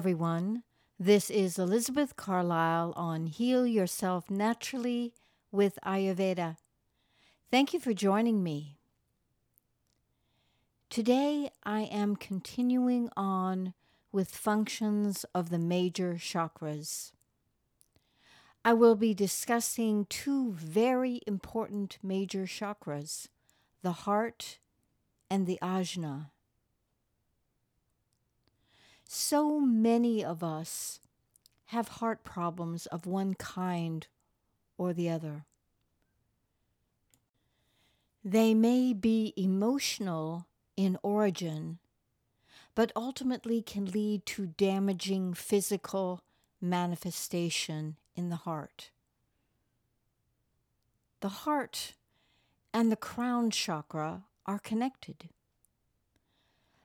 everyone. This is Elizabeth Carlisle on Heal Yourself Naturally with Ayurveda. Thank you for joining me. Today I am continuing on with functions of the major chakras. I will be discussing two very important major chakras the heart and the ajna. So many of us have heart problems of one kind or the other. They may be emotional in origin, but ultimately can lead to damaging physical manifestation in the heart. The heart and the crown chakra are connected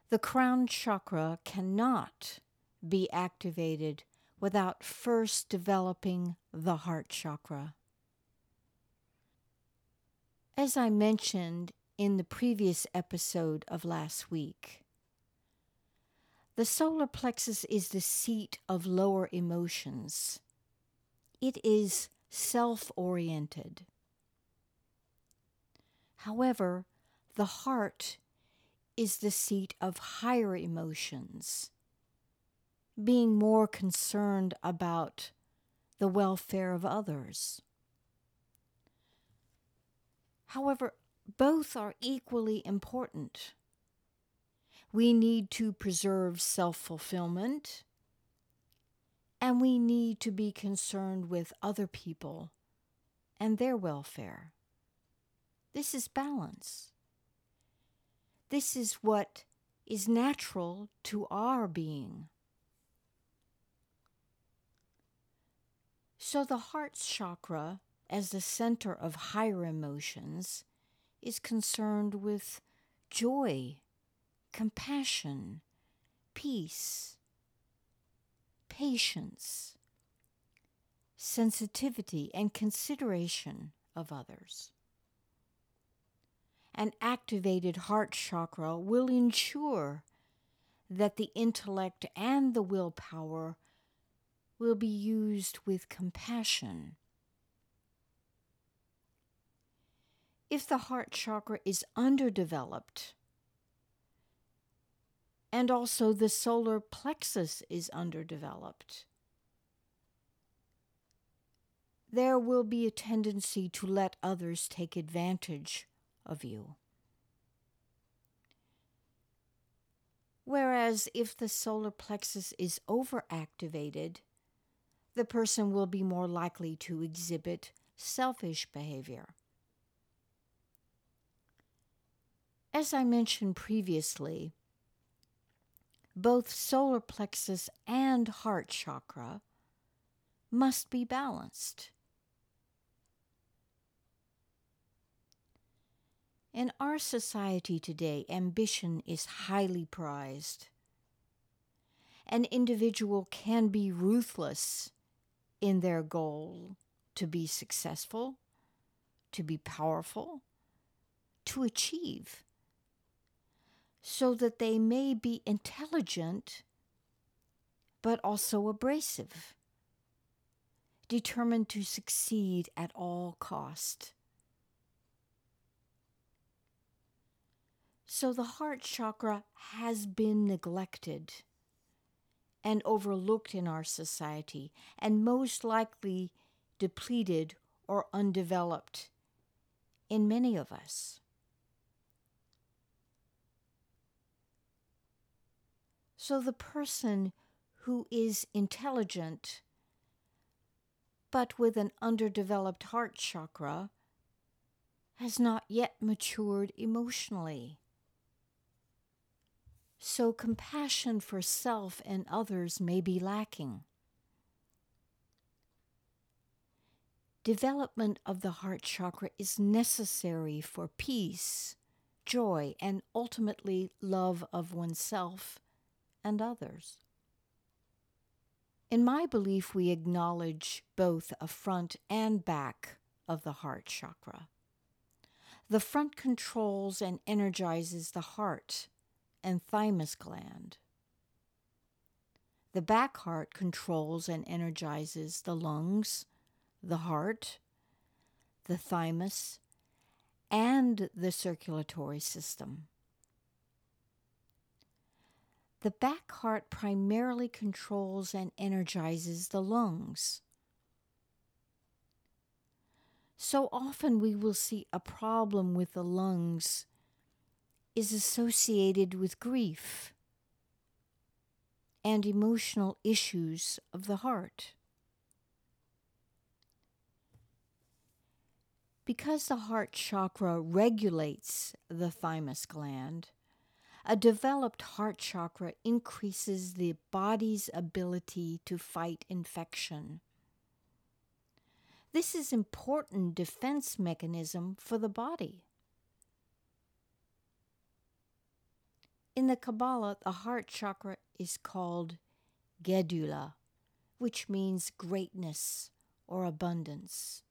the crown chakra cannot be activated without first developing the heart chakra. As I mentioned in the previous episode of last week, the solar plexus is the seat of lower emotions. It is self oriented. However, the heart is the seat of higher emotions, being more concerned about the welfare of others. However, both are equally important. We need to preserve self fulfillment, and we need to be concerned with other people and their welfare. This is balance. This is what is natural to our being. So, the heart chakra, as the center of higher emotions, is concerned with joy, compassion, peace, patience, sensitivity, and consideration of others. An activated heart chakra will ensure that the intellect and the willpower will be used with compassion. If the heart chakra is underdeveloped, and also the solar plexus is underdeveloped, there will be a tendency to let others take advantage of you. Whereas if the solar plexus is overactivated, the person will be more likely to exhibit selfish behavior. As I mentioned previously, both solar plexus and heart chakra must be balanced. In our society today, ambition is highly prized. An individual can be ruthless in their goal to be successful, to be powerful, to achieve, so that they may be intelligent but also abrasive, determined to succeed at all cost. So the heart chakra has been neglected and overlooked in our society, and most likely depleted or undeveloped in many of us. So the person who is intelligent but with an underdeveloped heart chakra has not yet matured emotionally so compassion for self and others may be lacking. Development of the heart chakra is necessary for peace, joy, and ultimately love of oneself and others. In my belief, we acknowledge both a front and back of the heart chakra. The front controls and energizes the heart and thymus gland. The back heart controls and energizes the lungs, the heart, the thymus, and the circulatory system. The back heart primarily controls and energizes the lungs. So often we will see a problem with the lungs is associated with grief and emotional issues of the heart. Because the heart chakra regulates the thymus gland, a developed heart chakra increases the body's ability to fight infection. This is important defense mechanism for the body. In the Kabbalah, the heart chakra is called Gedula, which means greatness or abundance.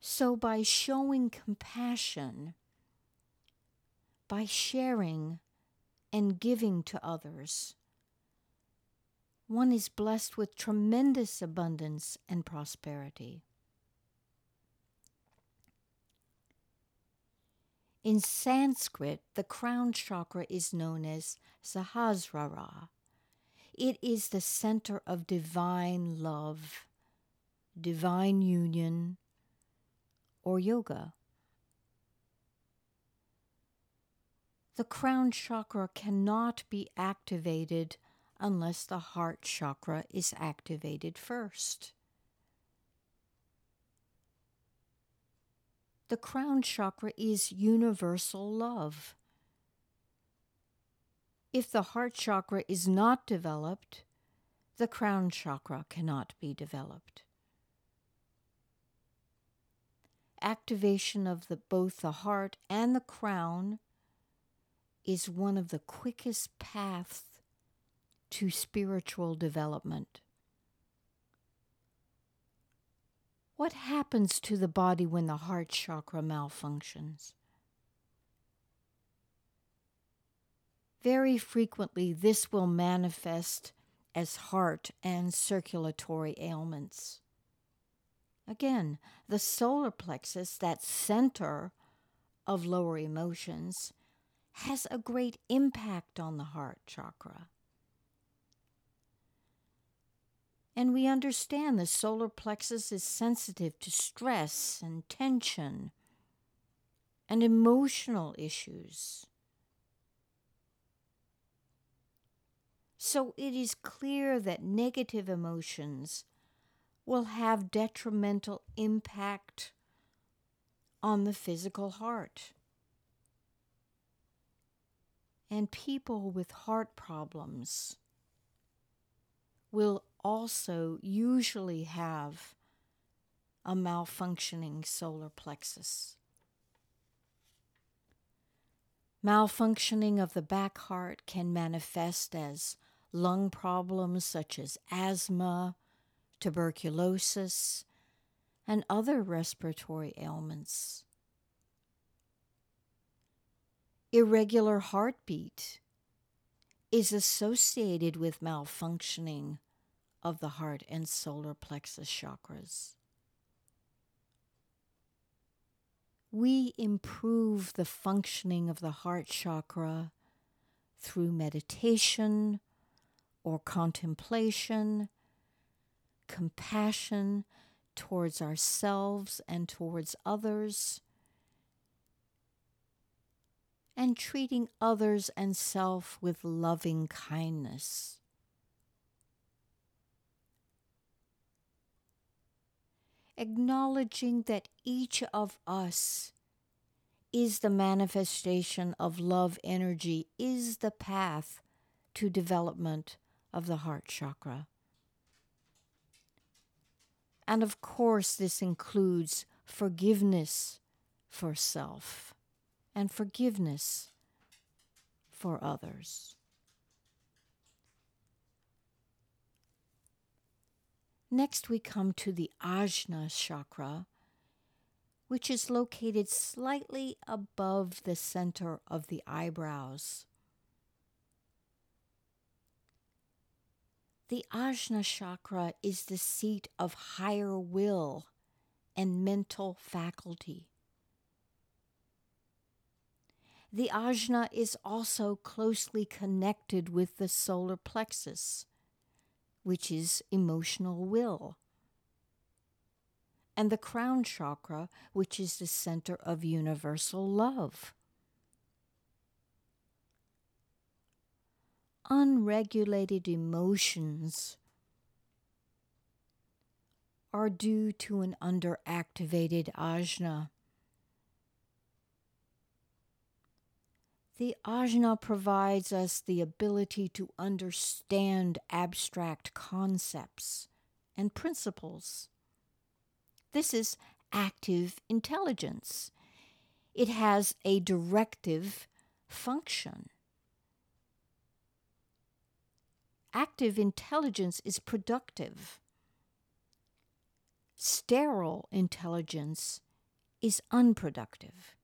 So, by showing compassion, by sharing and giving to others, one is blessed with tremendous abundance and prosperity. In Sanskrit, the crown chakra is known as Sahasrara. It is the center of divine love, divine union, or yoga. The crown chakra cannot be activated unless the heart chakra is activated first. The crown chakra is universal love. If the heart chakra is not developed, the crown chakra cannot be developed. Activation of the, both the heart and the crown is one of the quickest paths to spiritual development. What happens to the body when the heart chakra malfunctions? Very frequently, this will manifest as heart and circulatory ailments. Again, the solar plexus, that center of lower emotions, has a great impact on the heart chakra. And we understand the solar plexus is sensitive to stress and tension and emotional issues. So it is clear that negative emotions will have detrimental impact on the physical heart. And people with heart problems will also usually have a malfunctioning solar plexus. Malfunctioning of the back heart can manifest as lung problems such as asthma, tuberculosis, and other respiratory ailments. Irregular heartbeat is associated with malfunctioning of the heart and solar plexus chakras. We improve the functioning of the heart chakra through meditation or contemplation compassion towards ourselves and towards others, and treating others and self with loving kindness. Acknowledging that each of us is the manifestation of love energy is the path to development of the heart chakra. And of course, this includes forgiveness for self and forgiveness for others. Next, we come to the Ajna chakra, which is located slightly above the center of the eyebrows. The Ajna chakra is the seat of higher will and mental faculty. The ajna is also closely connected with the solar plexus, which is emotional will, and the crown chakra, which is the center of universal love. Unregulated emotions are due to an underactivated ajna. The ajna provides us the ability to understand abstract concepts and principles. This is active intelligence. It has a directive function. Active intelligence is productive. Sterile intelligence is unproductive.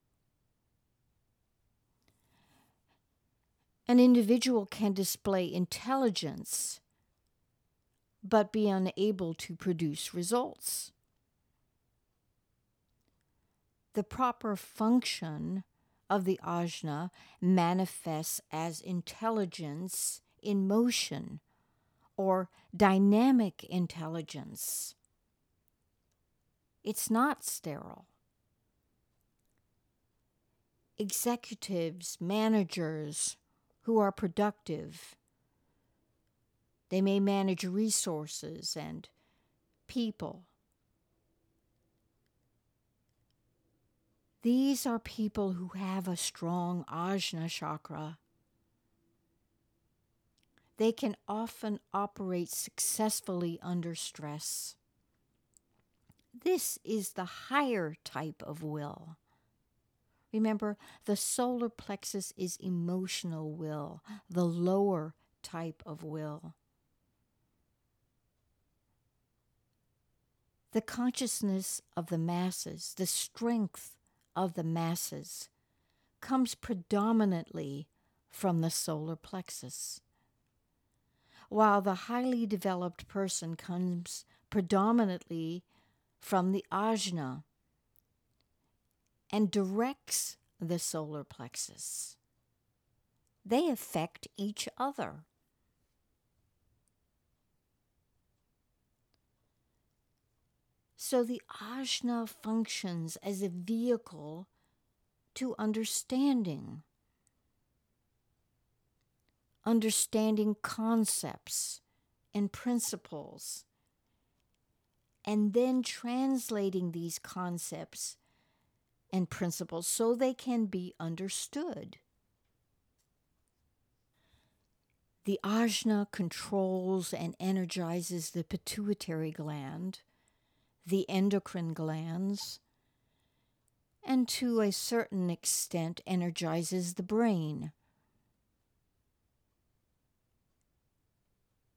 An individual can display intelligence but be unable to produce results. The proper function of the ajna manifests as intelligence in motion or dynamic intelligence. It's not sterile. Executives, managers, who are productive. They may manage resources and people. These are people who have a strong ajna chakra. They can often operate successfully under stress. This is the higher type of will. Remember, the solar plexus is emotional will, the lower type of will. The consciousness of the masses, the strength of the masses, comes predominantly from the solar plexus, while the highly developed person comes predominantly from the ajna and directs the solar plexus. They affect each other. So the ajna functions as a vehicle to understanding, understanding concepts and principles, and then translating these concepts and principles so they can be understood. The ajna controls and energizes the pituitary gland, the endocrine glands, and to a certain extent energizes the brain.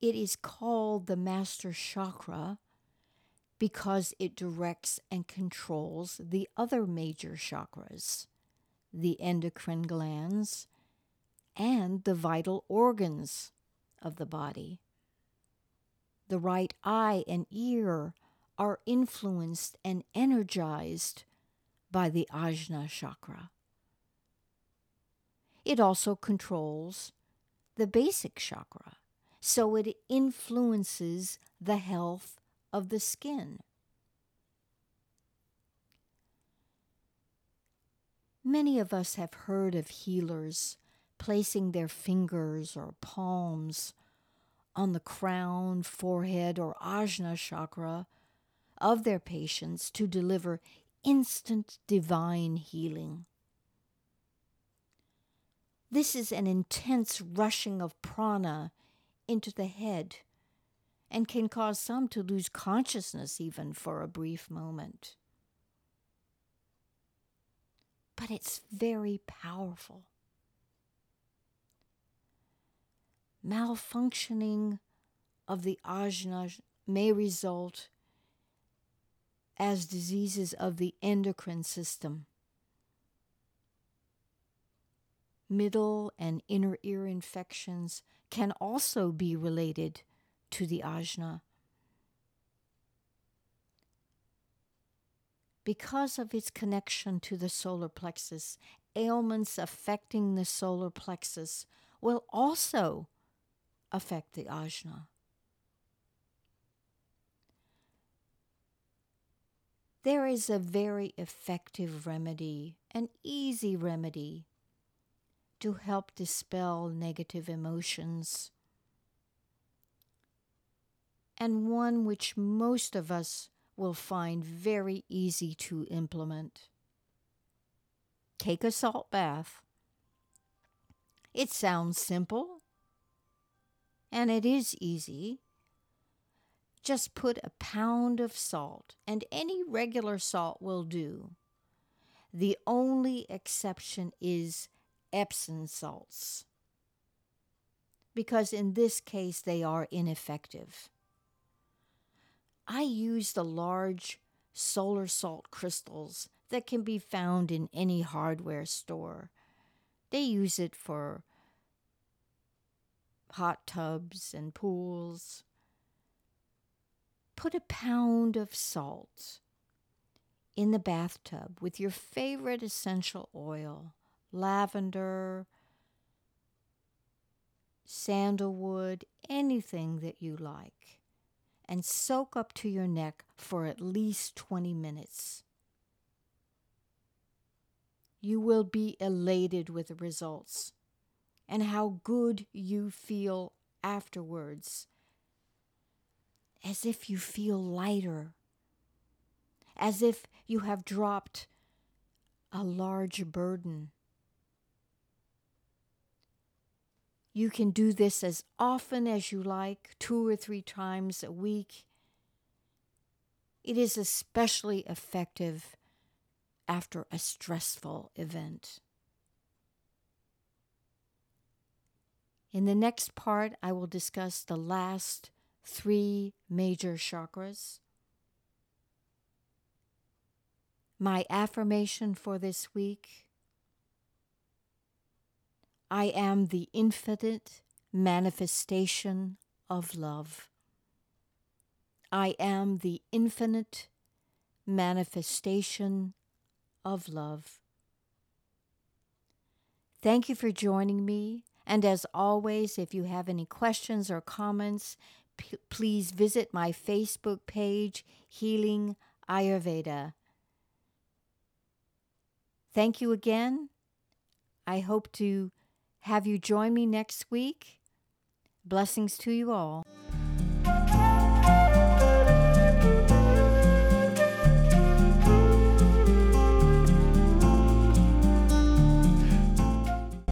It is called the master chakra because it directs and controls the other major chakras, the endocrine glands, and the vital organs of the body. The right eye and ear are influenced and energized by the Ajna chakra. It also controls the basic chakra, so it influences the health of the skin. Many of us have heard of healers placing their fingers or palms on the crown, forehead, or ajna chakra of their patients to deliver instant divine healing. This is an intense rushing of prana into the head and can cause some to lose consciousness even for a brief moment. But it's very powerful. Malfunctioning of the ajna may result as diseases of the endocrine system. Middle and inner ear infections can also be related to the ajna. Because of its connection to the solar plexus, ailments affecting the solar plexus will also affect the ajna. There is a very effective remedy, an easy remedy to help dispel negative emotions, and one which most of us will find very easy to implement. Take a salt bath. It sounds simple, and it is easy. Just put a pound of salt, and any regular salt will do. The only exception is Epsom salts, because in this case they are ineffective. I use the large solar salt crystals that can be found in any hardware store. They use it for hot tubs and pools. Put a pound of salt in the bathtub with your favorite essential oil lavender, sandalwood, anything that you like, and soak up to your neck for at least 20 minutes. You will be elated with the results and how good you feel afterwards, as if you feel lighter, as if you have dropped a large burden. You can do this as often as you like, two or three times a week. It is especially effective after a stressful event. In the next part, I will discuss the last three major chakras. My affirmation for this week I am the infinite manifestation of love. I am the infinite manifestation of love. Thank you for joining me. And as always, if you have any questions or comments, p- please visit my Facebook page, Healing Ayurveda. Thank you again. I hope to have you join me next week. Blessings to you all.